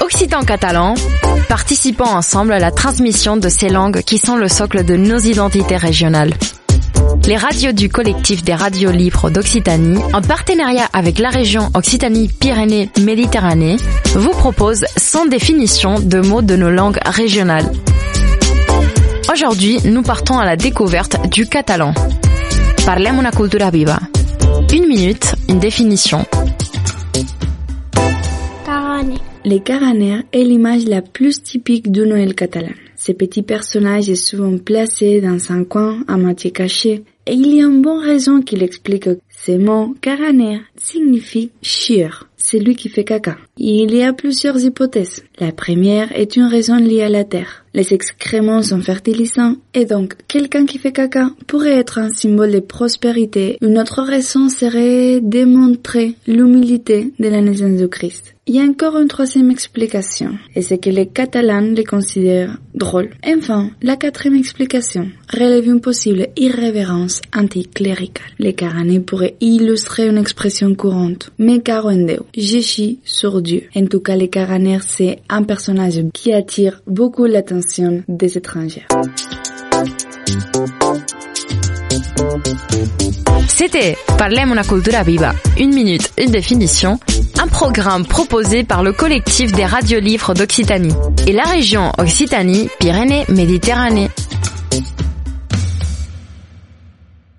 Occitan catalan, participons ensemble à la transmission de ces langues qui sont le socle de nos identités régionales. Les radios du collectif des radios libres d'Occitanie, en partenariat avec la région Occitanie-Pyrénées-Méditerranée, vous proposent sans définition de mots de nos langues régionales. Aujourd'hui, nous partons à la découverte du catalan. Parlem cultura viva. Une minute, une définition. Les caraners est l'image la plus typique du Noël catalan. Ce petit personnage est souvent placé dans un coin à moitié caché et il y a une bonne raison qui l'explique. Ce mot caraner signifie chieur, celui qui fait caca. Il y a plusieurs hypothèses. La première est une raison liée à la terre. Les excréments sont fertilisants et donc quelqu'un qui fait caca pourrait être un symbole de prospérité. Une autre raison serait démontrer l'humilité de la naissance de Christ. Il y a encore une troisième explication, et c'est que les Catalans les considèrent drôles. Enfin, la quatrième explication relève une possible irrévérence anticléricale. Les Caranais pourraient illustrer une expression courante, me caro en chie sur Dieu. En tout cas, les Caraners, c'est un personnage qui attire beaucoup l'attention des étrangers. C'était Parlem una cultura viva. Une minute, une définition. Un programme proposé par le collectif des radiolivres d'Occitanie et la région Occitanie-Pyrénées-Méditerranée.